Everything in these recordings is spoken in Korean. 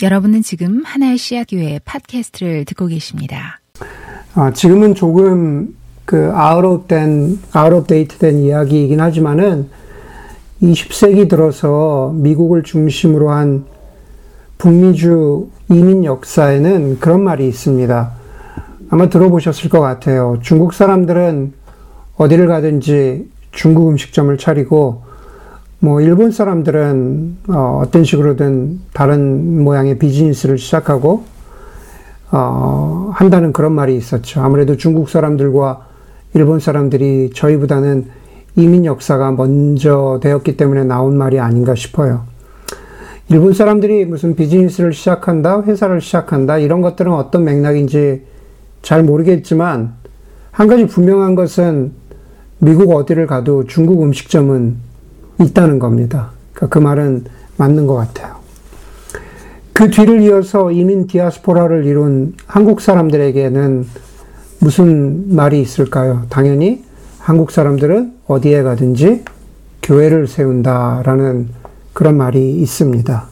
여러분은 지금 하나의 씨앗 교회 팟캐스트를 듣고 계십니다. 아, 지금은 조금 그 아웃된 아웃데이트된 이야기이긴 하지만은 20세기 들어서 미국을 중심으로 한 북미주 이민 역사에는 그런 말이 있습니다. 아마 들어보셨을 것 같아요. 중국 사람들은 어디를 가든지 중국 음식점을 차리고 뭐 일본 사람들은 어, 떤 식으로든 다른 모양의 비즈니스를 시작하고 어, 한다는 그런 말이 있었죠. 아무래도 중국 사람들과 일본 사람들이 저희보다는 이민 역사가 먼저 되었기 때문에 나온 말이 아닌가 싶어요. 일본 사람들이 무슨 비즈니스를 시작한다, 회사를 시작한다, 이런 것들은 어떤 맥락인지 잘 모르겠지만, 한 가지 분명한 것은 미국 어디를 가도 중국 음식점은 있다는 겁니다. 그러니까 그 말은 맞는 것 같아요. 그 뒤를 이어서 이민 디아스포라를 이룬 한국 사람들에게는 무슨 말이 있을까요? 당연히 한국 사람들은 어디에 가든지 교회를 세운다라는 그런 말이 있습니다.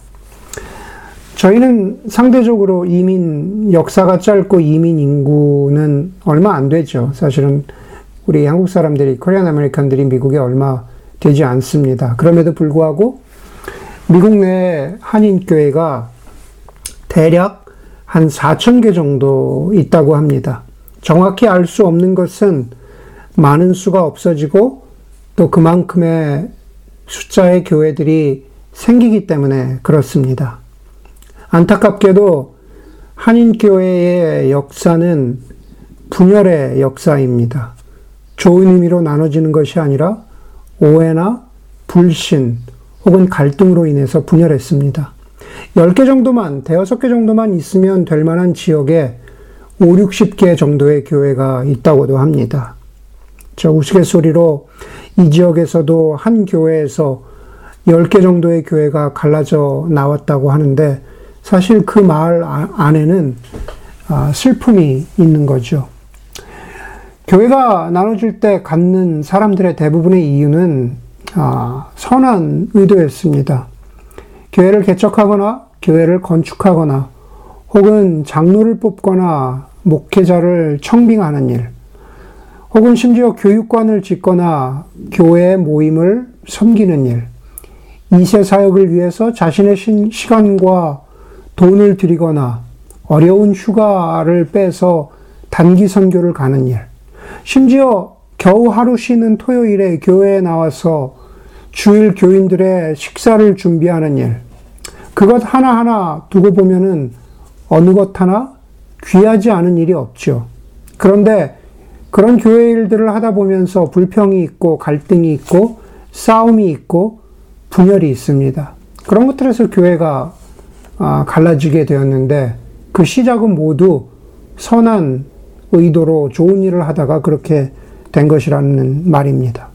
저희는 상대적으로 이민 역사가 짧고 이민 인구는 얼마 안 되죠. 사실은 우리 한국 사람들이 Korean American들이 미국에 얼마 되지 않습니다. 그럼에도 불구하고 미국 내 한인교회가 대략 한 4천 개 정도 있다고 합니다. 정확히 알 수 없는 것은 많은 수가 없어지고 또 그만큼의 숫자의 교회들이 생기기 때문에 그렇습니다. 안타깝게도 한인교회의 역사는 분열의 역사입니다. 좋은 의미로 나눠지는 것이 아니라 오해나 불신 혹은 갈등으로 인해서 분열했습니다. 10개 정도만, 대여섯 개 정도만 있으면 될 만한 지역에 5, 60개 정도의 교회가 있다고도 합니다. 저 우스갯소리로 이 지역에서도 한 교회에서 10개 정도의 교회가 갈라져 나왔다고 하는데 사실 그 마을 아, 안에는 아, 슬픔이 있는 거죠. 교회가 나눠질 때 갖는 사람들의 대부분의 이유는 아, 선한 의도였습니다. 교회를 개척하거나 교회를 건축하거나 혹은 장로를 뽑거나 목회자를 청빙하는 일, 혹은 심지어 교육관을 짓거나 교회 모임을 섬기는 일, 이세 사역을 위해서 자신의 시간과 돈을 들이거나 어려운 휴가를 빼서 단기 선교를 가는 일, 심지어 겨우 하루 쉬는 토요일에 교회에 나와서 주일 교인들의 식사를 준비하는 일, 그것 하나하나 두고 보면은 어느 것 하나 귀하지 않은 일이 없죠. 그런데 그런 교회 일들을 하다 보면서 불평이 있고 갈등이 있고 싸움이 있고 분열이 있습니다. 그런 것들에서 교회가 아, 갈라지게 되었는데 그 시작은 모두 선한 의도로 좋은 일을 하다가 그렇게 된 것이라는 말입니다.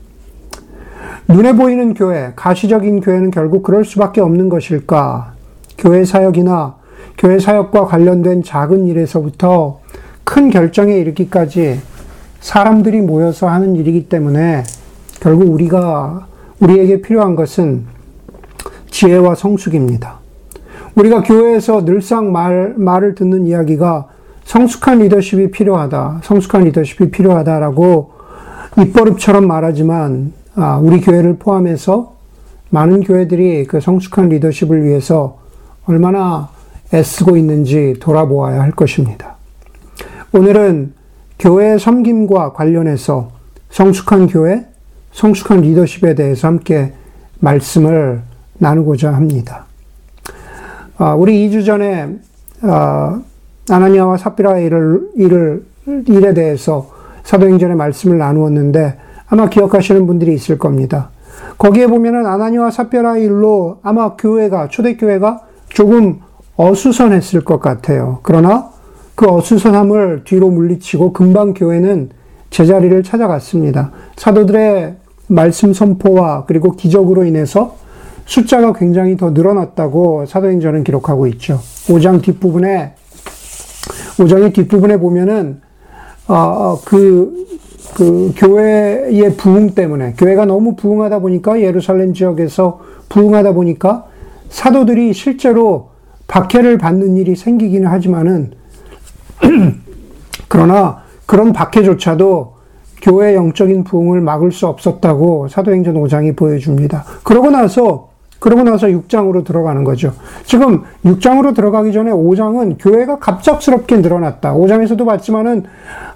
눈에 보이는 교회, 가시적인 교회는 결국 그럴 수밖에 없는 것일까? 교회 사역이나 교회 사역과 관련된 작은 일에서부터 큰 결정에 이르기까지 사람들이 모여서 하는 일이기 때문에 결국 우리가, 우리에게 필요한 것은 지혜와 성숙입니다. 우리가 교회에서 늘상 말, 말을 듣는 이야기가 성숙한 리더십이 필요하다. 성숙한 리더십이 필요하다라고 입버릇처럼 말하지만 아, 우리 교회를 포함해서 많은 교회들이 그 성숙한 리더십을 위해서 얼마나 애쓰고 있는지 돌아보아야 할 것입니다. 오늘은 교회 섬김과 관련해서 성숙한 교회, 성숙한 리더십에 대해서 함께 말씀을 나누고자 합니다. 아, 우리 2주 전에 아, 아나니아와 삽비라의 일을, 일을, 일에 대해서 사도행전의 말씀을 나누었는데 아마 기억하시는 분들이 있을 겁니다. 거기에 보면은 아나니아와 삽비라의 일로 아마 교회가, 초대교회가 조금 어수선했을 것 같아요. 그러나 그 어수선함을 뒤로 물리치고 금방 교회는 제자리를 찾아갔습니다. 사도들의 말씀 선포와 그리고 기적으로 인해서 숫자가 굉장히 더 늘어났다고 사도행전은 기록하고 있죠. 5장 뒷부분에 5장의 뒷부분에 보면은, 어, 어, 그, 그 교회의 부흥 때문에, 교회가 너무 부흥하다 보니까 예루살렘 지역에서 부흥하다 보니까 사도들이 실제로 박해를 받는 일이 생기기는 하지만은 그러나 그런 박해조차도 교회 영적인 부흥을 막을 수 없었다고 사도행전 5장이 보여줍니다. 그러고 나서 그러고 나서 6장으로 들어가는 거죠. 지금 6장으로 들어가기 전에 5장은 교회가 갑작스럽게 늘어났다. 5장에서도 봤지만은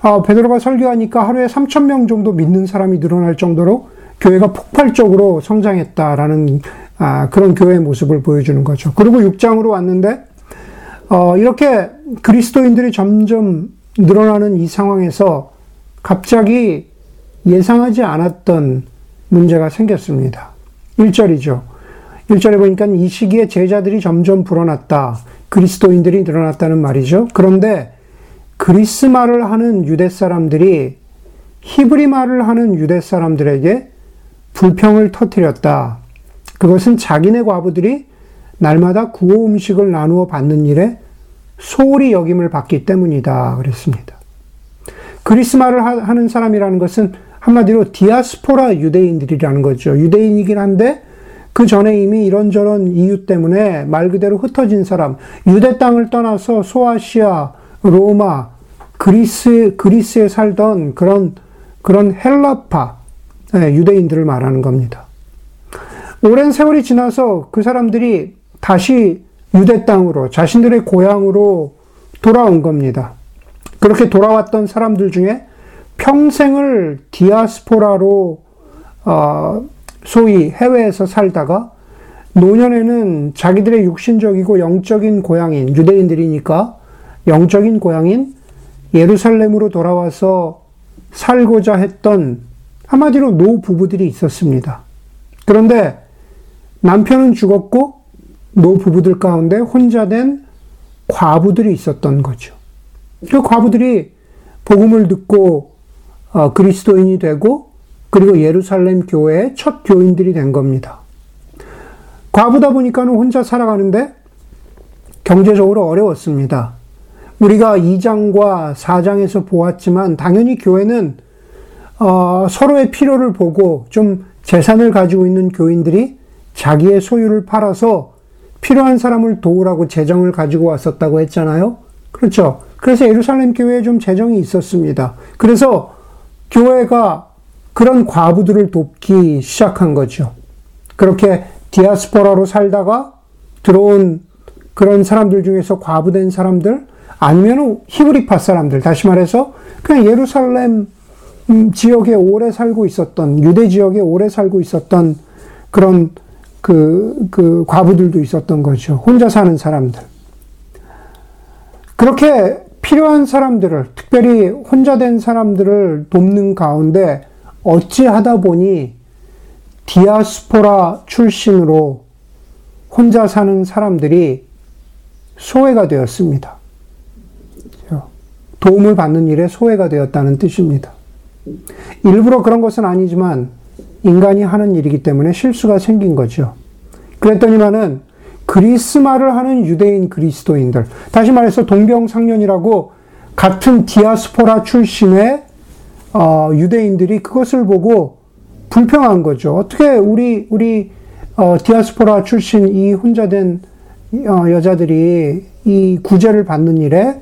아, 베드로가 설교하니까 하루에 3천 명 정도 믿는 사람이 늘어날 정도로 교회가 폭발적으로 성장했다라는 아, 그런 교회의 모습을 보여주는 거죠. 그리고 6장으로 왔는데 어, 이렇게 그리스도인들이 점점 늘어나는 이 상황에서 갑자기 예상하지 않았던 문제가 생겼습니다. 1절이죠. 1절에 보니까 이 시기에 제자들이 점점 불어났다. 그리스도인들이 늘어났다는 말이죠. 그런데 그리스 말을 하는 유대 사람들이 히브리 말을 하는 유대 사람들에게 불평을 터뜨렸다. 그것은 자기네 과부들이 날마다 구호 음식을 나누어 받는 일에 소홀히 여김을 받기 때문이다. 그랬습니다. 그리스 말을 하는 사람이라는 것은 한마디로 디아스포라 유대인들이라는 거죠. 유대인이긴 한데 그 전에 이미 이런저런 이유 때문에 말 그대로 흩어진 사람, 유대 땅을 떠나서 소아시아, 로마, 그리스, 그리스에 살던 그런, 그런 헬라파, 네, 유대인들을 말하는 겁니다. 오랜 세월이 지나서 그 사람들이 다시 유대 땅으로, 자신들의 고향으로 돌아온 겁니다. 그렇게 돌아왔던 사람들 중에 평생을 디아스포라로, 어, 소위 해외에서 살다가 노년에는 자기들의 육신적이고 영적인 고향인 유대인들이니까 영적인 고향인 예루살렘으로 돌아와서 살고자 했던 한마디로 노 부부들이 있었습니다. 그런데 남편은 죽었고 노 부부들 가운데 혼자 된 과부들이 있었던 거죠. 그 과부들이 복음을 듣고 어, 그리스도인이 되고 그리고 예루살렘 교회의 첫 교인들이 된 겁니다. 과부다 보니까는 혼자 살아가는데 경제적으로 어려웠습니다. 우리가 2장과 4장에서 보았지만 당연히 교회는 어, 서로의 필요를 보고 좀 재산을 가지고 있는 교인들이 자기의 소유를 팔아서 필요한 사람을 도우라고 재정을 가지고 왔었다고 했잖아요. 그렇죠. 그래서 예루살렘 교회에 좀 재정이 있었습니다. 그래서 교회가 그런 과부들을 돕기 시작한 거죠. 그렇게 디아스포라로 살다가 들어온 그런 사람들 중에서 과부된 사람들, 아니면 히브리파 사람들, 다시 말해서 그냥 예루살렘 음, 지역에 오래 살고 있었던, 유대 지역에 오래 살고 있었던 그런 그, 그 과부들도 있었던 거죠. 혼자 사는 사람들. 그렇게 필요한 사람들을, 특별히 혼자 된 사람들을 돕는 가운데 어찌하다 보니 디아스포라 출신으로 혼자 사는 사람들이 소외가 되었습니다. 도움을 받는 일에 소외가 되었다는 뜻입니다. 일부러 그런 것은 아니지만 인간이 하는 일이기 때문에 실수가 생긴 거죠. 그랬더니만은 그리스말을 하는 유대인 그리스도인들, 다시 말해서 동병상련이라고 같은 디아스포라 출신의 어, 유대인들이 그것을 보고 불평한 거죠. 어떻게 우리 우리 어, 디아스포라 출신 이 혼자된 어, 여자들이 이 구제를 받는 일에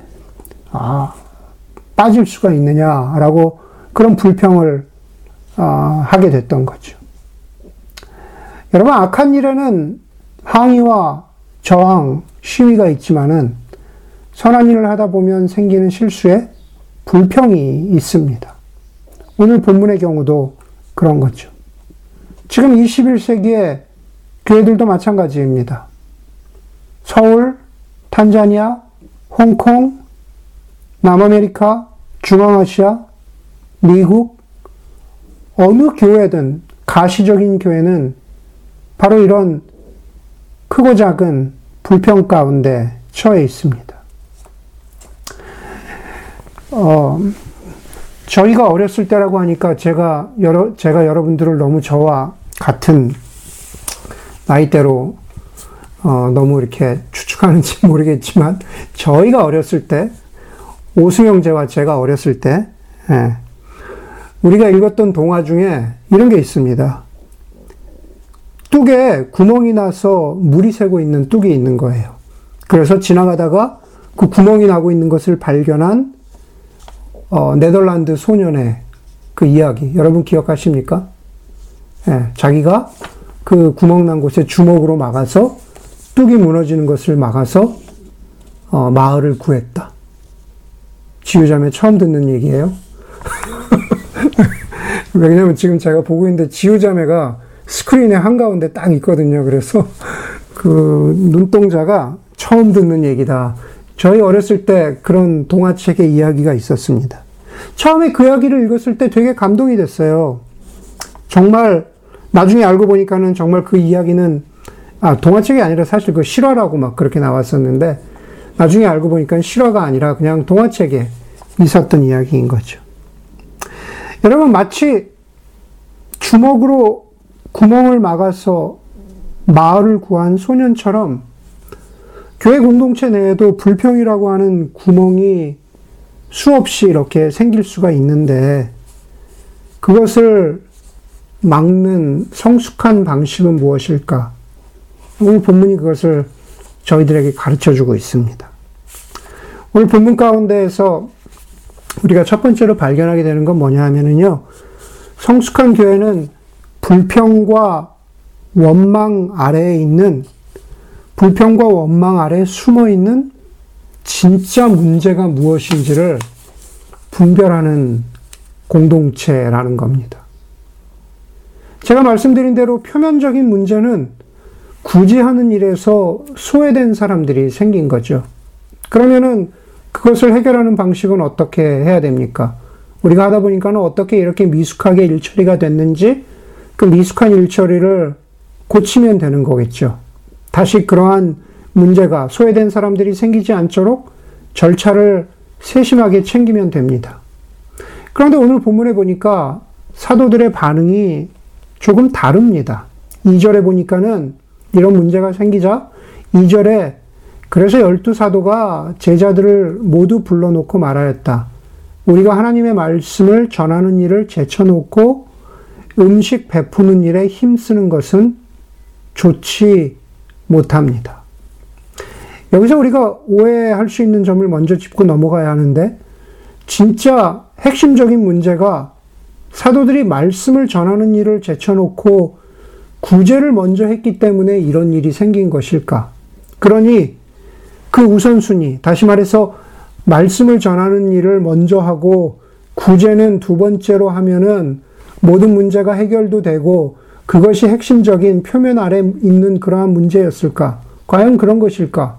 아, 빠질 수가 있느냐라고 그런 불평을 어, 하게 됐던 거죠. 여러분 악한 일에는 항의와 저항, 시위가 있지만은 선한 일을 하다 보면 생기는 실수에 불평이 있습니다. 오늘 본문의 경우도 그런 거죠. 지금 21세기의 교회들도 마찬가지입니다. 서울, 탄자니아, 홍콩, 남아메리카, 중앙아시아, 미국, 어느 교회든 가시적인 교회는 바로 이런 크고 작은 불평 가운데 처해 있습니다. 어, 저희가 어렸을 때라고 하니까 제가 여러, 제가 여러분들을 너무 저와 같은 나이대로 어, 너무 이렇게 추측하는지 모르겠지만 저희가 어렸을 때 오수영제와 제가 어렸을 때 예, 우리가 읽었던 동화 중에 이런 게 있습니다. 뚝에 구멍이 나서 물이 새고 있는 뚝이 있는 거예요. 그래서 지나가다가 그 구멍이 나고 있는 것을 발견한 어, 네덜란드 소년의 그 이야기 여러분 기억하십니까? 예, 자기가 그 구멍 난 곳에 주먹으로 막아서 뚝이 무너지는 것을 막아서 어, 마을을 구했다. 지우자매 처음 듣는 얘기예요. 왜냐면 지금 제가 보고 있는데 지우자매가 스크린의 한가운데 딱 있거든요. 그래서 그 눈동자가 처음 듣는 얘기다. 저희 어렸을 때 그런 동화책의 이야기가 있었습니다. 처음에 그 이야기를 읽었을 때 되게 감동이 됐어요. 정말 나중에 알고 보니까는 정말 그 이야기는 아, 동화책이 아니라 사실 그 실화라고 막 그렇게 나왔었는데 나중에 알고 보니까 실화가 아니라 그냥 동화책에 있었던 이야기인 거죠. 여러분 마치 주먹으로 구멍을 막아서 마을을 구한 소년처럼 교회 공동체 내에도 불평이라고 하는 구멍이 수없이 이렇게 생길 수가 있는데 그것을 막는 성숙한 방식은 무엇일까? 오늘 본문이 그것을 저희들에게 가르쳐 주고 있습니다. 오늘 본문 가운데에서 우리가 첫 번째로 발견하게 되는 건 뭐냐 하면은요, 성숙한 교회는 불평과 원망 아래에 있는, 불평과 원망 아래에 숨어 있는 진짜 문제가 무엇인지를 분별하는 공동체라는 겁니다. 제가 말씀드린 대로 표면적인 문제는 굳이 하는 일에서 소외된 사람들이 생긴 거죠. 그러면은 그것을 해결하는 방식은 어떻게 해야 됩니까? 우리가 하다 보니까는 어떻게 이렇게 미숙하게 일처리가 됐는지 그 미숙한 일처리를 고치면 되는 거겠죠. 다시 그러한 문제가 소외된 사람들이 생기지 않도록 절차를 세심하게 챙기면 됩니다. 그런데 오늘 본문에 보니까 사도들의 반응이 조금 다릅니다. 2절에 보니까는 이런 문제가 생기자 2절에 그래서 열두 사도가 제자들을 모두 불러놓고 말하였다. 우리가 하나님의 말씀을 전하는 일을 제쳐놓고 음식 베푸는 일에 힘쓰는 것은 좋지 못합니다. 여기서 우리가 오해할 수 있는 점을 먼저 짚고 넘어가야 하는데, 진짜 핵심적인 문제가 사도들이 말씀을 전하는 일을 제쳐놓고 구제를 먼저 했기 때문에 이런 일이 생긴 것일까? 그러니 그 우선순위, 다시 말해서 말씀을 전하는 일을 먼저 하고 구제는 두 번째로 하면은 모든 문제가 해결도 되고 그것이 핵심적인 표면 아래 있는 그러한 문제였을까? 과연 그런 것일까?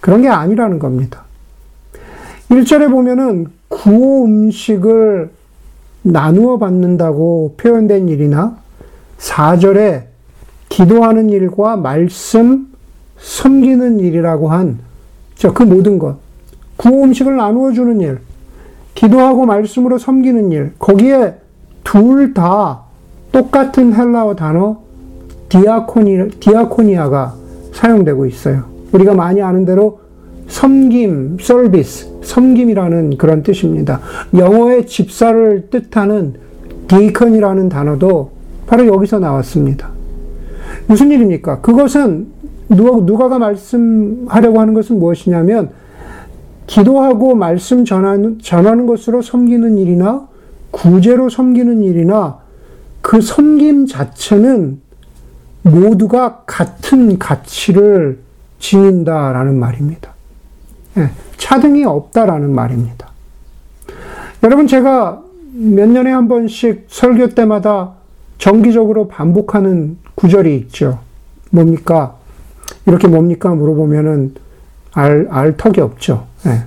그런 게 아니라는 겁니다. 1절에 보면은 구호 음식을 나누어 받는다고 표현된 일이나 4절에 기도하는 일과 말씀 섬기는 일이라고 한 그 모든 것. 구호 음식을 나누어 주는 일, 기도하고 말씀으로 섬기는 일, 거기에 둘 다 똑같은 헬라어 단어 디아코니, 디아코니아가 사용되고 있어요. 우리가 많이 아는 대로 섬김, 서비스, 섬김이라는 그런 뜻입니다. 영어의 집사를 뜻하는 디컨이라는 단어도 바로 여기서 나왔습니다. 무슨 일입니까? 그것은 누가, 누가가 말씀하려고 하는 것은 무엇이냐면 기도하고 말씀 전하는, 전하는 것으로 섬기는 일이나 구제로 섬기는 일이나 그 섬김 자체는 모두가 같은 가치를 지닌다라는 말입니다. 예, 차등이 없다라는 말입니다. 여러분, 제가 몇 년에 한 번씩 설교 때마다 정기적으로 반복하는 구절이 있죠. 뭡니까? 이렇게 뭡니까? 물어보면은 알, 알 턱이 없죠. 예.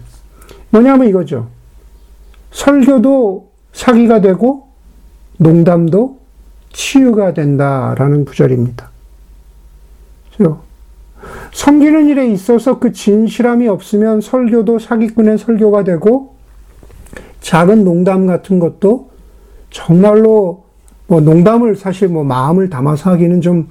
뭐냐면 이거죠. 설교도 사기가 되고 농담도 치유가 된다라는 구절입니다. 섬기는 일에 있어서 그 진실함이 없으면 설교도 사기꾼의 설교가 되고 작은 농담 같은 것도 정말로 뭐 농담을 사실 뭐 마음을 담아서 하기는 좀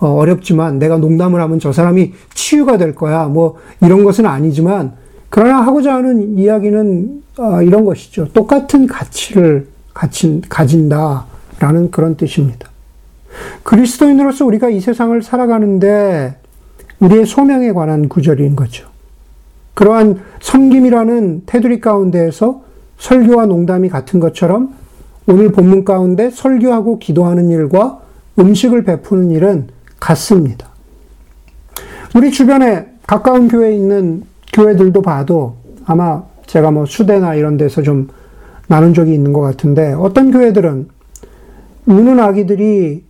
어, 어렵지만 내가 농담을 하면 저 사람이 치유가 될 거야 뭐 이런 것은 아니지만 그러나 하고자 하는 이야기는 어, 이런 것이죠. 똑같은 가치를 가진, 가진다 라는 그런 뜻입니다. 그리스도인으로서 우리가 이 세상을 살아가는데 우리의 소명에 관한 구절인 거죠. 그러한 섬김이라는 테두리 가운데에서 설교와 농담이 같은 것처럼 오늘 본문 가운데 설교하고 기도하는 일과 음식을 베푸는 일은 같습니다. 우리 주변에 가까운 교회에 있는 교회들도 봐도 아마 제가 뭐 수대나 이런 데서 좀 나눈 적이 있는 것 같은데 어떤 교회들은 우는 아기들이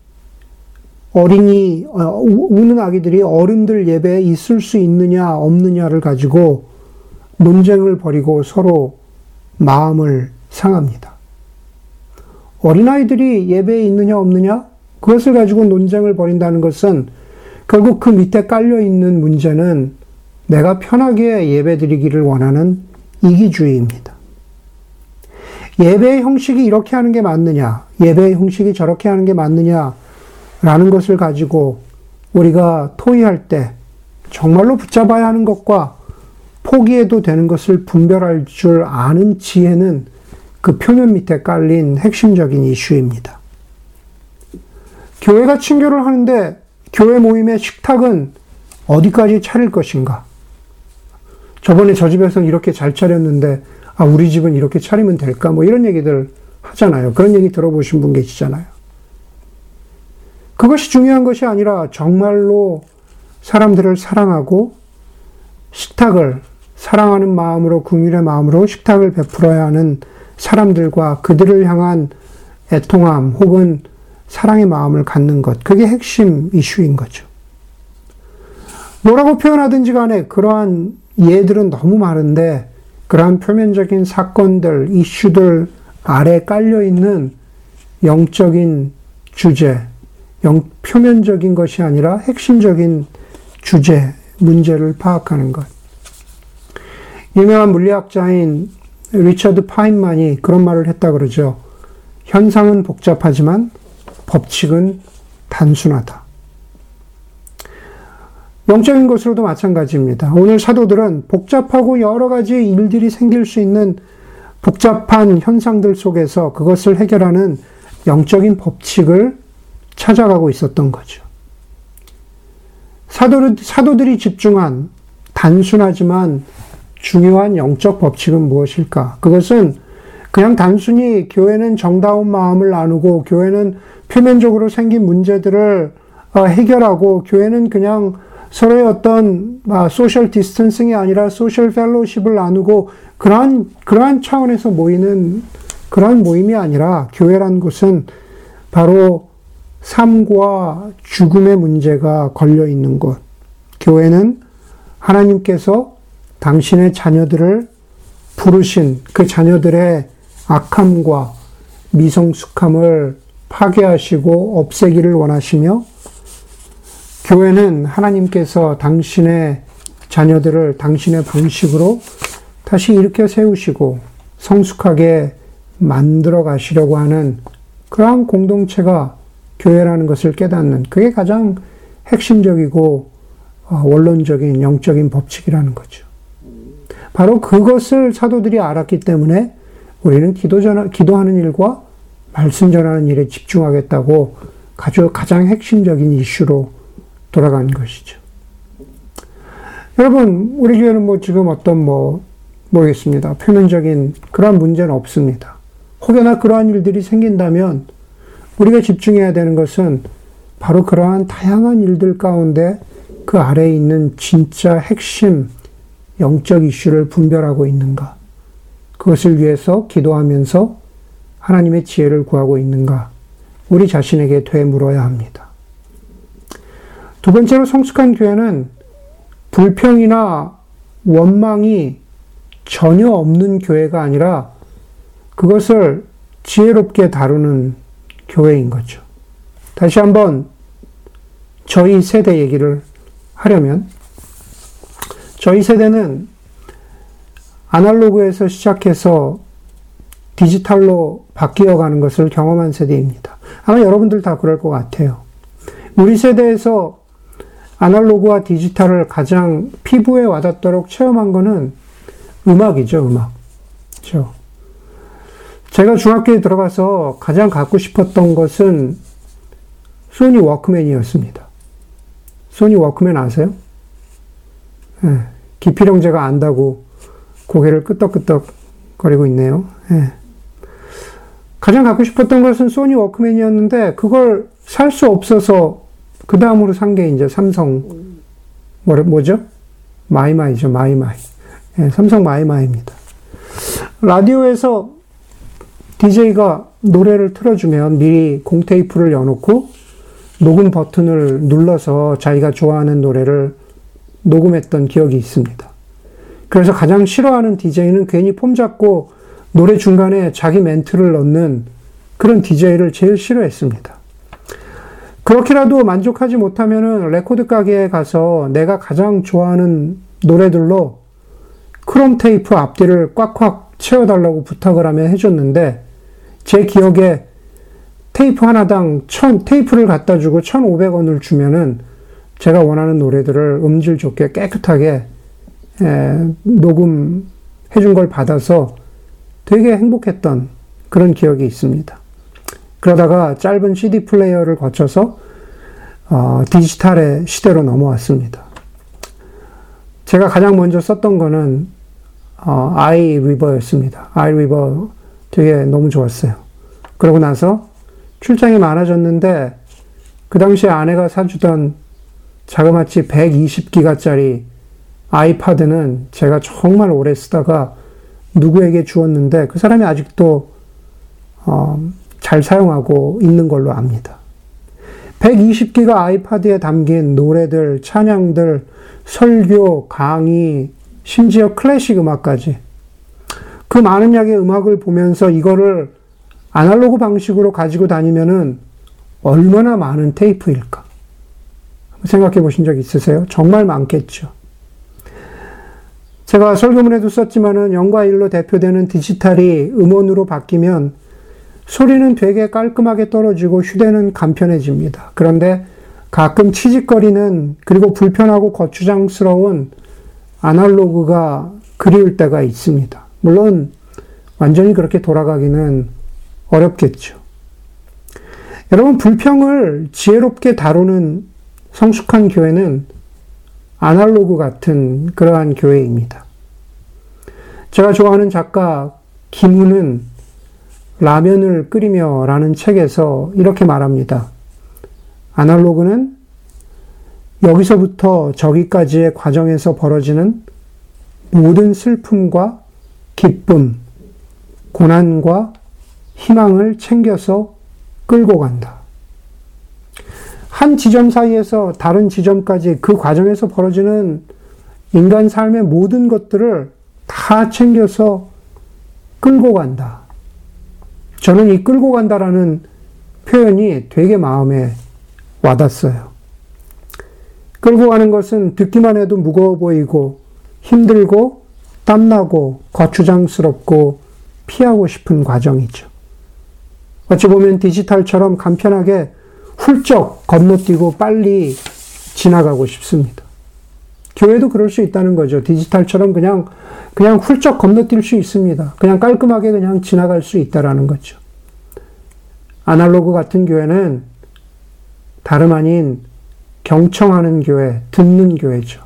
어린이, 어, 우는 아기들이 어른들 예배에 있을 수 있느냐, 없느냐를 가지고 논쟁을 벌이고 서로 마음을 상합니다. 어린아이들이 예배에 있느냐, 없느냐? 그것을 가지고 논쟁을 벌인다는 것은 결국 그 밑에 깔려 있는 문제는 내가 편하게 예배 드리기를 원하는 이기주의입니다. 예배의 형식이 이렇게 하는 게 맞느냐, 예배의 형식이 저렇게 하는 게 맞느냐, 라는 것을 가지고 우리가 토의할 때 정말로 붙잡아야 하는 것과 포기해도 되는 것을 분별할 줄 아는 지혜는 그 표면 밑에 깔린 핵심적인 이슈입니다. 교회가 친교를 하는데 교회 모임의 식탁은 어디까지 차릴 것인가? 저번에 저 집에서는 이렇게 잘 차렸는데, 아, 우리 집은 이렇게 차리면 될까? 뭐 이런 얘기들 하잖아요. 그런 얘기 들어보신 분 계시잖아요. 그것이 중요한 것이 아니라 정말로 사람들을 사랑하고 식탁을 사랑하는 마음으로 국민의 마음으로 식탁을 베풀어야 하는 사람들과 그들을 향한 애통함 혹은 사랑의 마음을 갖는 것 그게 핵심 이슈인 거죠. 뭐라고 표현하든지 간에 그러한 예들은 너무 많은데 그러한 표면적인 사건들, 이슈들 아래 깔려 있는 영적인 주제, 영, 표면적인 것이 아니라 핵심적인 주제, 문제를 파악하는 것. 유명한 물리학자인 리처드 파인만이 그런 말을 했다 그러죠. 현상은 복잡하지만 법칙은 단순하다. 영적인 것으로도 마찬가지입니다. 오늘 사도들은 복잡하고 여러 가지 일들이 생길 수 있는 복잡한 현상들 속에서 그것을 해결하는 영적인 법칙을 찾아가고 있었던 거죠. 사도들, 사도들이 집중한 단순하지만 중요한 영적 법칙은 무엇일까? 그것은 그냥 단순히 교회는 정다운 마음을 나누고 교회는 표면적으로 생긴 문제들을 어, 해결하고 교회는 그냥 서로의 어떤 아, social distancing이 아니라 social fellowship을 나누고 그러한 그러한 차원에서 모이는 그러한 모임이 아니라 교회란 곳은 바로 삶과 죽음의 문제가 걸려 있는 곳. 교회는 하나님께서 당신의 자녀들을 부르신 그 자녀들의 악함과 미성숙함을 파괴하시고 없애기를 원하시며 교회는 하나님께서 당신의 자녀들을 당신의 방식으로 다시 일으켜 세우시고 성숙하게 만들어 가시려고 하는 그러한 공동체가 교회라는 것을 깨닫는 그게 가장 핵심적이고 어, 원론적인 영적인 법칙이라는 거죠. 바로 그것을 사도들이 알았기 때문에 우리는 기도 전 기도하는 일과 말씀 전하는 일에 집중하겠다고 가장 핵심적인 이슈로 돌아간 것이죠. 여러분, 우리 교회는 뭐 지금 어떤 뭐, 모르겠습니다. 표면적인 그러한 문제는 없습니다. 혹여나 그러한 일들이 생긴다면 우리가 집중해야 되는 것은 바로 그러한 다양한 일들 가운데 그 아래에 있는 진짜 핵심 영적 이슈를 분별하고 있는가. 그것을 위해서 기도하면서 하나님의 지혜를 구하고 있는가. 우리 자신에게 되물어야 합니다. 두 번째로 성숙한 교회는 불평이나 원망이 전혀 없는 교회가 아니라 그것을 지혜롭게 다루는 교회인 거죠. 다시 한번 저희 세대 얘기를 하려면 저희 세대는 아날로그에서 시작해서 디지털로 바뀌어 가는 것을 경험한 세대입니다. 아마 여러분들 다 그럴 것 같아요. 우리 세대에서 아날로그와 디지털을 가장 피부에 와닿도록 체험한 것은 음악이죠, 음악. 그렇죠? 제가 중학교에 들어가서 가장 갖고 싶었던 것은 소니 워크맨이었습니다. 소니 워크맨 아세요? 예, 기필형 제가 안다고 고개를 끄덕끄덕 거리고 있네요. 예. 가장 갖고 싶었던 것은 소니 워크맨이었는데 그걸 살 수 없어서 그 다음으로 산 게 이제 삼성 뭐, 뭐죠? 마이마이죠, 마이마이. 예, 삼성 마이마이입니다. 라디오에서 DJ가 노래를 틀어주면 미리 공테이프를 여놓고 녹음 버튼을 눌러서 자기가 좋아하는 노래를 녹음했던 기억이 있습니다. 그래서 가장 싫어하는 DJ는 괜히 폼 잡고 노래 중간에 자기 멘트를 넣는 그런 DJ를 제일 싫어했습니다. 그렇게라도 만족하지 못하면은 레코드 가게에 가서 내가 가장 좋아하는 노래들로 크롬 테이프 앞뒤를 꽉꽉 채워달라고 부탁을 하면 해줬는데 제 기억에 테이프 하나당 천, 테이프를 갖다 주고 1,500원을 주면은 제가 원하는 노래들을 음질 좋게 깨끗하게 에, 녹음해 준 걸 받아서 되게 행복했던 그런 기억이 있습니다. 그러다가 짧은 CD 플레이어를 거쳐서 어, 디지털의 시대로 넘어왔습니다. 제가 가장 먼저 썼던 거는 어, 아이리버였습니다. 아이리버 되게 너무 좋았어요. 그러고 나서 출장이 많아졌는데 그 당시에 아내가 사주던 자그마치 120기가짜리 아이파드는 제가 정말 오래 쓰다가 누구에게 주었는데 그 사람이 아직도 어, 잘 사용하고 있는 걸로 압니다. 120기가 아이파드에 담긴 노래들, 찬양들, 설교, 강의, 심지어 클래식 음악까지 그 많은 양의 음악을 보면서 이거를 아날로그 방식으로 가지고 다니면은 얼마나 많은 테이프일까? 생각해 보신 적 있으세요? 정말 많겠죠. 제가 설교문에도 썼지만은 영과 일로 대표되는 디지털이 음원으로 바뀌면 소리는 되게 깔끔하게 떨어지고 휴대는 간편해집니다. 그런데 가끔 치직거리는 그리고 불편하고 거추장스러운 아날로그가 그리울 때가 있습니다. 물론 완전히 그렇게 돌아가기는 어렵겠죠. 여러분, 불평을 지혜롭게 다루는 성숙한 교회는 아날로그 같은 그러한 교회입니다. 제가 좋아하는 작가 김우는 라면을 끓이며 라는 책에서 이렇게 말합니다. 아날로그는 여기서부터 저기까지의 과정에서 벌어지는 모든 슬픔과 기쁨, 고난과 희망을 챙겨서 끌고 간다. 한 지점 사이에서 다른 지점까지 그 과정에서 벌어지는 인간 삶의 모든 것들을 다 챙겨서 끌고 간다. 저는 이 끌고 간다라는 표현이 되게 마음에 와닿았어요. 끌고 가는 것은 듣기만 해도 무거워 보이고 힘들고 땀나고 거추장스럽고 피하고 싶은 과정이죠. 어찌 보면 디지털처럼 간편하게 훌쩍 건너뛰고 빨리 지나가고 싶습니다. 교회도 그럴 수 있다는 거죠. 디지털처럼 그냥, 그냥 훌쩍 건너뛸 수 있습니다. 그냥 깔끔하게 그냥 지나갈 수 있다라는 거죠. 아날로그 같은 교회는 다름 아닌 경청하는 교회, 듣는 교회죠.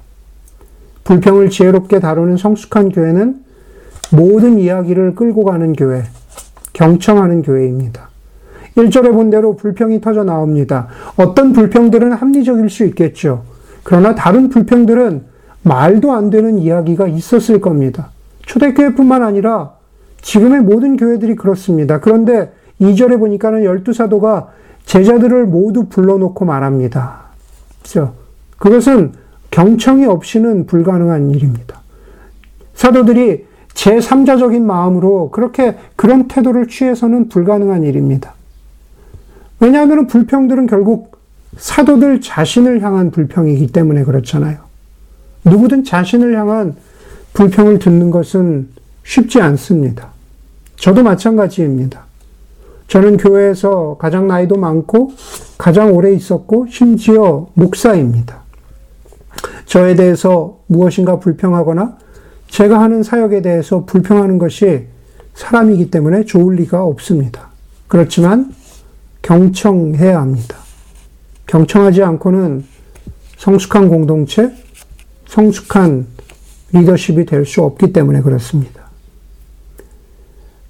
불평을 지혜롭게 다루는 성숙한 교회는 모든 이야기를 끌고 가는 교회, 경청하는 교회입니다. 1절에 본 대로 불평이 터져 나옵니다. 어떤 불평들은 합리적일 수 있겠죠. 그러나 다른 불평들은 말도 안 되는 이야기가 있었을 겁니다. 초대교회뿐만 아니라 지금의 모든 교회들이 그렇습니다. 그런데 2절에 보니까는 열두 사도가 제자들을 모두 불러놓고 말합니다. 그렇죠? 그것은 경청이 없이는 불가능한 일입니다. 사도들이 제3자적인 마음으로 그렇게 그런 태도를 취해서는 불가능한 일입니다. 왜냐하면 불평들은 결국 사도들 자신을 향한 불평이기 때문에 그렇잖아요. 누구든 자신을 향한 불평을 듣는 것은 쉽지 않습니다. 저도 마찬가지입니다. 저는 교회에서 가장 나이도 많고 가장 오래 있었고 심지어 목사입니다. 저에 대해서 무엇인가 불평하거나 제가 하는 사역에 대해서 불평하는 것이 사람이기 때문에 좋을 리가 없습니다. 그렇지만 경청해야 합니다. 경청하지 않고는 성숙한 공동체, 성숙한 리더십이 될 수 없기 때문에 그렇습니다.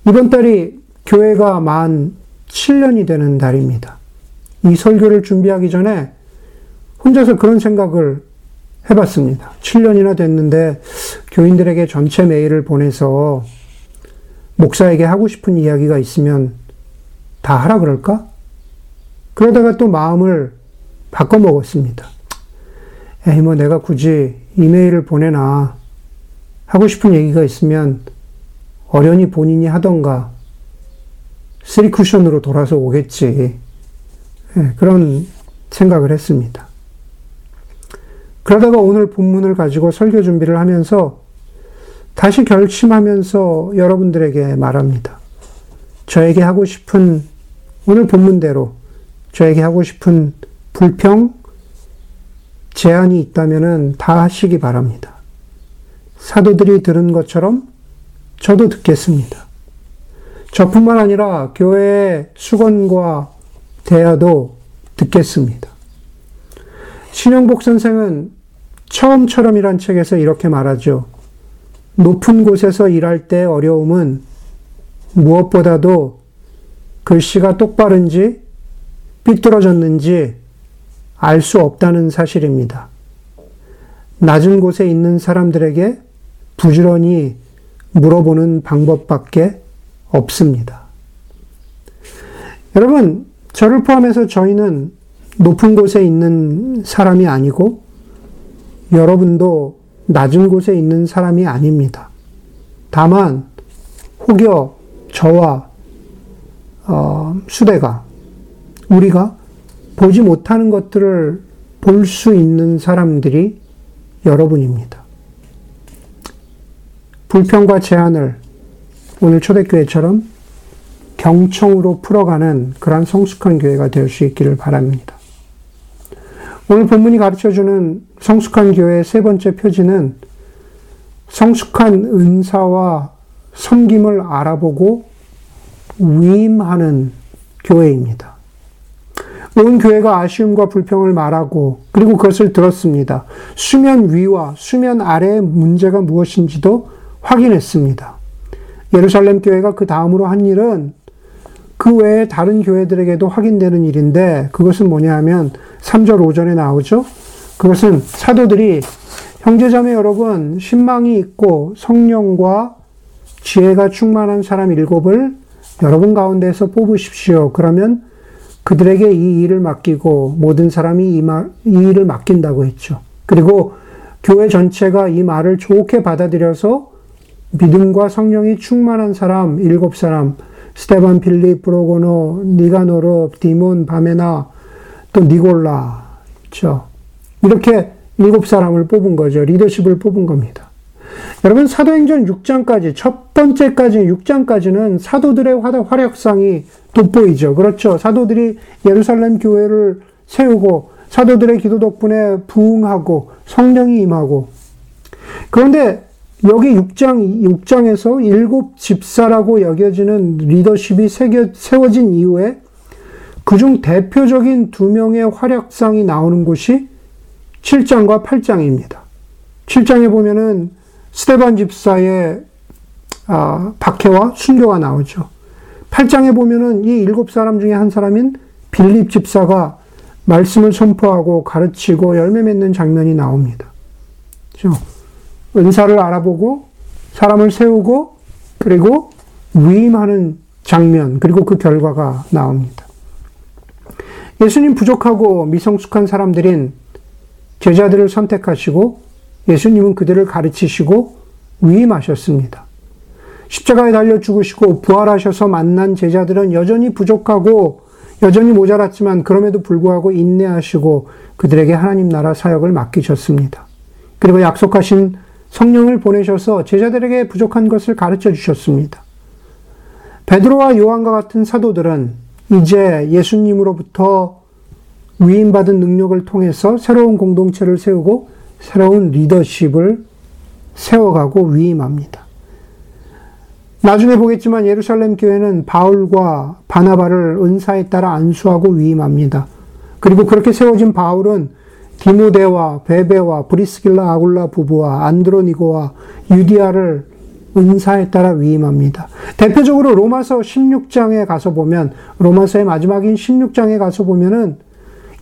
이번 달이 교회가 만 7년이 되는 달입니다. 이 설교를 준비하기 전에 혼자서 그런 생각을 해봤습니다. 7년이나 됐는데 교인들에게 전체 메일을 보내서 목사에게 하고 싶은 이야기가 있으면 다 하라 그럴까? 그러다가 또 마음을 바꿔 먹었습니다. 에이, 뭐 내가 굳이 이메일을 보내나 하고 싶은 얘기가 있으면 어련히 본인이 하던가 쓰리 쿠션으로 돌아서 오겠지. 네, 그런 생각을 했습니다. 그러다가 오늘 본문을 가지고 설교 준비를 하면서 다시 결심하면서 여러분들에게 말합니다. 저에게 하고 싶은 오늘 본문대로 저에게 하고 싶은 불평, 제안이 있다면 다 하시기 바랍니다. 사도들이 들은 것처럼 저도 듣겠습니다. 저뿐만 아니라 교회의 수건과 대화도 듣겠습니다. 신영복 선생은 처음처럼이란 책에서 이렇게 말하죠. 높은 곳에서 일할 때 어려움은 무엇보다도 글씨가 똑바른지 삐뚤어졌는지 알 수 없다는 사실입니다. 낮은 곳에 있는 사람들에게 부지런히 물어보는 방법밖에 없습니다. 여러분, 저를 포함해서 저희는 높은 곳에 있는 사람이 아니고 여러분도 낮은 곳에 있는 사람이 아닙니다. 다만 혹여 저와 어, 수대가 우리가 보지 못하는 것들을 볼 수 있는 사람들이 여러분입니다. 불평과 제안을 오늘 초대교회처럼 경청으로 풀어가는 그러한 성숙한 교회가 될 수 있기를 바랍니다. 오늘 본문이 가르쳐주는 성숙한 교회의 세 번째 표지는 성숙한 은사와 섬김을 알아보고 위임하는 교회입니다. 온 교회가 아쉬움과 불평을 말하고 그리고 그것을 들었습니다. 수면 위와 수면 아래의 문제가 무엇인지도 확인했습니다. 예루살렘 교회가 그 다음으로 한 일은 그 외에 다른 교회들에게도 확인되는 일인데 그것은 뭐냐 하면 3절 5절에 나오죠. 그것은 사도들이 형제자매 여러분 신망이 있고 성령과 지혜가 충만한 사람 일곱을 여러분 가운데서 뽑으십시오. 그러면 그들에게 이 일을 맡기고 모든 사람이 이, 말, 이 일을 맡긴다고 했죠. 그리고 교회 전체가 이 말을 좋게 받아들여서 믿음과 성령이 충만한 사람 일곱 사람 스테반 필립 브로고노 니가노르 디몬 바메나 또 니골라 그렇죠. 이렇게 일곱 사람을 뽑은 거죠. 리더십을 뽑은 겁니다. 여러분 사도행전 6장까지 첫 번째까지 6장까지는 사도들의 활약상이 돋보이죠. 그렇죠. 사도들이 예루살렘 교회를 세우고 사도들의 기도 덕분에 부흥하고 성령이 임하고 그런데 여기 6장, 6장에서 일곱 집사라고 여겨지는 리더십이 세워진 이후에 그중 대표적인 두 명의 활약상이 나오는 곳이 7장과 8장입니다. 7장에 보면은 스테반 집사의 아, 박해와 순교가 나오죠. 8장에 보면은 이 일곱 사람 중에 한 사람인 빌립 집사가 말씀을 선포하고 가르치고 열매 맺는 장면이 나옵니다. 그렇죠? 은사를 알아보고 사람을 세우고 그리고 위임하는 장면 그리고 그 결과가 나옵니다. 예수님 부족하고 미성숙한 사람들인 제자들을 선택하시고 예수님은 그들을 가르치시고 위임하셨습니다. 십자가에 달려 죽으시고 부활하셔서 만난 제자들은 여전히 부족하고 여전히 모자랐지만 그럼에도 불구하고 인내하시고 그들에게 하나님 나라 사역을 맡기셨습니다. 그리고 약속하신 성령을 보내셔서 제자들에게 부족한 것을 가르쳐 주셨습니다. 베드로와 요한과 같은 사도들은 이제 예수님으로부터 위임받은 능력을 통해서 새로운 공동체를 세우고 새로운 리더십을 세워가고 위임합니다. 나중에 보겠지만 예루살렘 교회는 바울과 바나바를 은사에 따라 안수하고 위임합니다. 그리고 그렇게 세워진 바울은 디모데와 베베와 브리스길라 아굴라 부부와 안드로니고와 유디아를 은사에 따라 위임합니다. 대표적으로 로마서 16장에 가서 보면 로마서의 마지막인 16장에 가서 보면은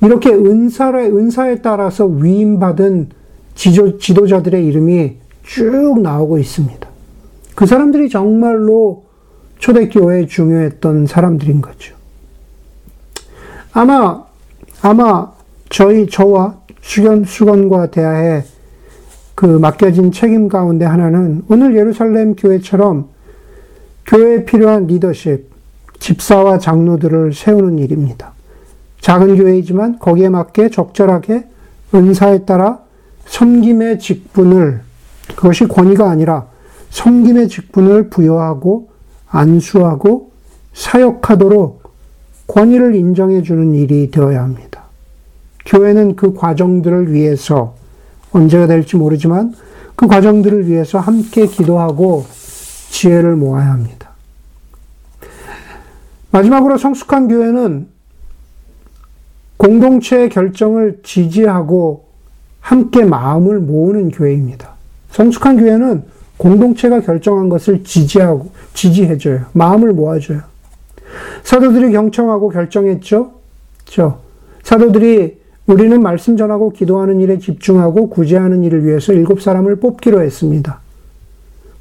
이렇게 은사의 은사에 따라서 위임받은 지도, 지도자들의 이름이 쭉 나오고 있습니다. 그 사람들이 정말로 초대교회에 중요했던 사람들인 거죠. 아마, 아마 저희, 저와 수견, 수건과 대하에 그 맡겨진 책임 가운데 하나는 오늘 예루살렘 교회처럼 교회에 필요한 리더십, 집사와 장로들을 세우는 일입니다. 작은 교회이지만 거기에 맞게 적절하게 은사에 따라 섬김의 직분을 그것이 권위가 아니라 섬김의 직분을 부여하고 안수하고 사역하도록 권위를 인정해 주는 일이 되어야 합니다. 교회는 그 과정들을 위해서 언제가 될지 모르지만 그 과정들을 위해서 함께 기도하고 지혜를 모아야 합니다. 마지막으로 성숙한 교회는 공동체의 결정을 지지하고 함께 마음을 모으는 교회입니다. 성숙한 교회는 공동체가 결정한 것을 지지하고, 지지해줘요. 마음을 모아줘요. 사도들이 경청하고 결정했죠? 저 사도들이 우리는 말씀 전하고 기도하는 일에 집중하고 구제하는 일을 위해서 일곱 사람을 뽑기로 했습니다.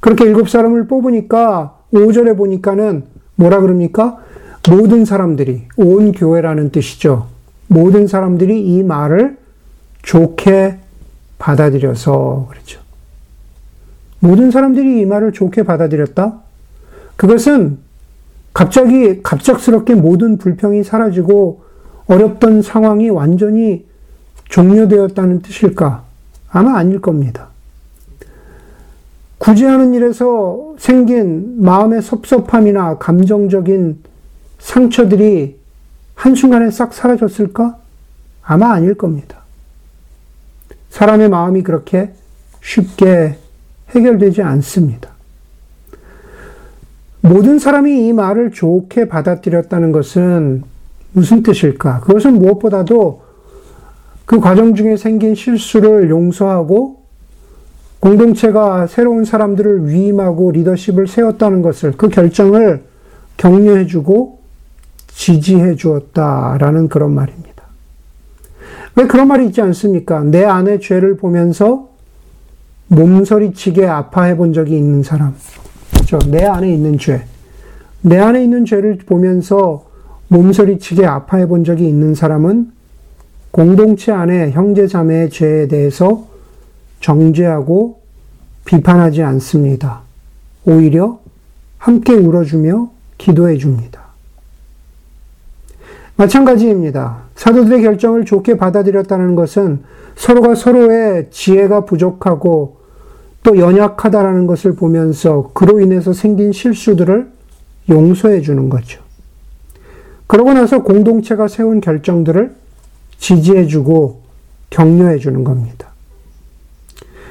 그렇게 일곱 사람을 뽑으니까 5절에 보니까는 뭐라 그럽니까? 모든 사람들이, 온 교회라는 뜻이죠. 모든 사람들이 이 말을 좋게 받아들여서 그렇죠. 모든 사람들이 이 말을 좋게 받아들였다? 그것은 갑자기 갑작스럽게 모든 불평이 사라지고 어렵던 상황이 완전히 종료되었다는 뜻일까? 아마 아닐 겁니다. 구제하는 일에서 생긴 마음의 섭섭함이나 감정적인 상처들이 한순간에 싹 사라졌을까? 아마 아닐 겁니다. 사람의 마음이 그렇게 쉽게 해결되지 않습니다. 모든 사람이 이 말을 좋게 받아들였다는 것은 무슨 뜻일까? 그것은 무엇보다도 그 과정 중에 생긴 실수를 용서하고 공동체가 새로운 사람들을 위임하고 리더십을 세웠다는 것을 그 결정을 격려해주고 지지해 주었다라는 그런 말입니다. 왜 그런 말이 있지 않습니까? 내 안의 죄를 보면서 몸서리치게 아파해 본 적이 있는 사람. 그렇죠? 내 안에 있는 죄. 내 안에 있는 죄를 보면서 몸서리치게 아파해 본 적이 있는 사람은 공동체 안에 형제 자매의 죄에 대해서 정죄하고 비판하지 않습니다. 오히려 함께 울어주며 기도해 줍니다. 마찬가지입니다. 사도들의 결정을 좋게 받아들였다는 것은 서로가 서로의 지혜가 부족하고 또 연약하다라는 것을 보면서 그로 인해서 생긴 실수들을 용서해 주는 거죠. 그러고 나서 공동체가 세운 결정들을 지지해 주고 격려해 주는 겁니다.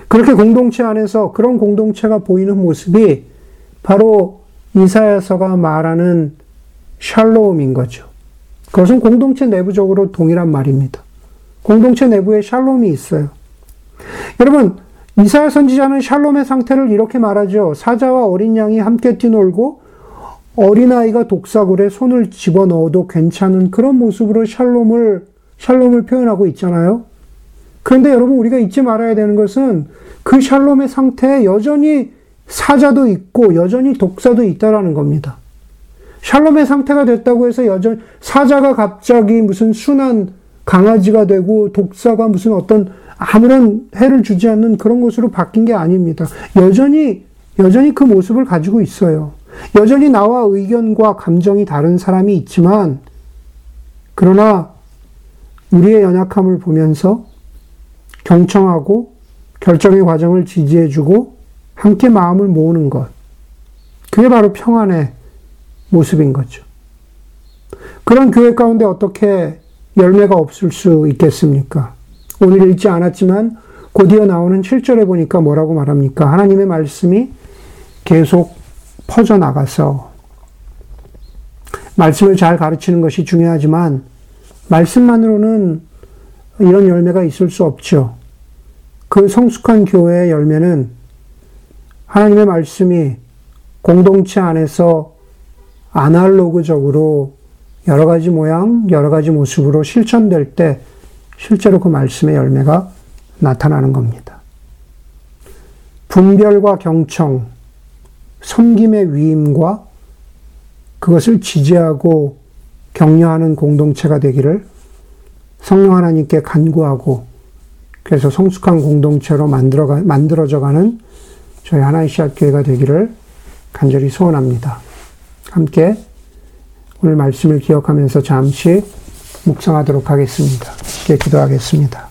그렇게 공동체 안에서 그런 공동체가 보이는 모습이 바로 이사야서가 말하는 샬롬인 거죠. 그것은 공동체 내부적으로 동일한 말입니다. 공동체 내부에 샬롬이 있어요. 여러분, 이사야 선지자는 샬롬의 상태를 이렇게 말하죠. 사자와 어린 양이 함께 뛰놀고 어린아이가 독사굴에 손을 집어넣어도 괜찮은 그런 모습으로 샬롬을, 샬롬을 표현하고 있잖아요. 그런데 여러분, 우리가 잊지 말아야 되는 것은 그 샬롬의 상태에 여전히 사자도 있고 여전히 독사도 있다라는 겁니다. 샬롬의 상태가 됐다고 해서 여전 사자가 갑자기 무슨 순한 강아지가 되고 독사가 무슨 어떤 아무런 해를 주지 않는 그런 것으로 바뀐 게 아닙니다. 여전히 여전히 그 모습을 가지고 있어요. 여전히 나와 의견과 감정이 다른 사람이 있지만, 그러나 우리의 연약함을 보면서 경청하고 결정의 과정을 지지해주고 함께 마음을 모으는 것. 그게 바로 평안의 모습인 거죠. 그런 교회 가운데 어떻게 열매가 없을 수 있겠습니까? 오늘 읽지 않았지만 곧이어 나오는 7절에 보니까 뭐라고 말합니까? 하나님의 말씀이 계속 퍼져나가서 말씀을 잘 가르치는 것이 중요하지만 말씀만으로는 이런 열매가 있을 수 없죠. 그 성숙한 교회의 열매는 하나님의 말씀이 공동체 안에서 아날로그적으로 여러 가지 모양, 여러 가지 모습으로 실천될 때 실제로 그 말씀의 열매가 나타나는 겁니다. 분별과 경청, 섬김의 위임과 그것을 지지하고 격려하는 공동체가 되기를 성령 하나님께 간구하고 그래서 성숙한 공동체로 만들어 만들어져가는 저희 하나의 시합교회가 되기를 간절히 소원합니다. 함께 오늘 말씀을 기억하면서 잠시 묵상하도록 하겠습니다. 기도하겠습니다.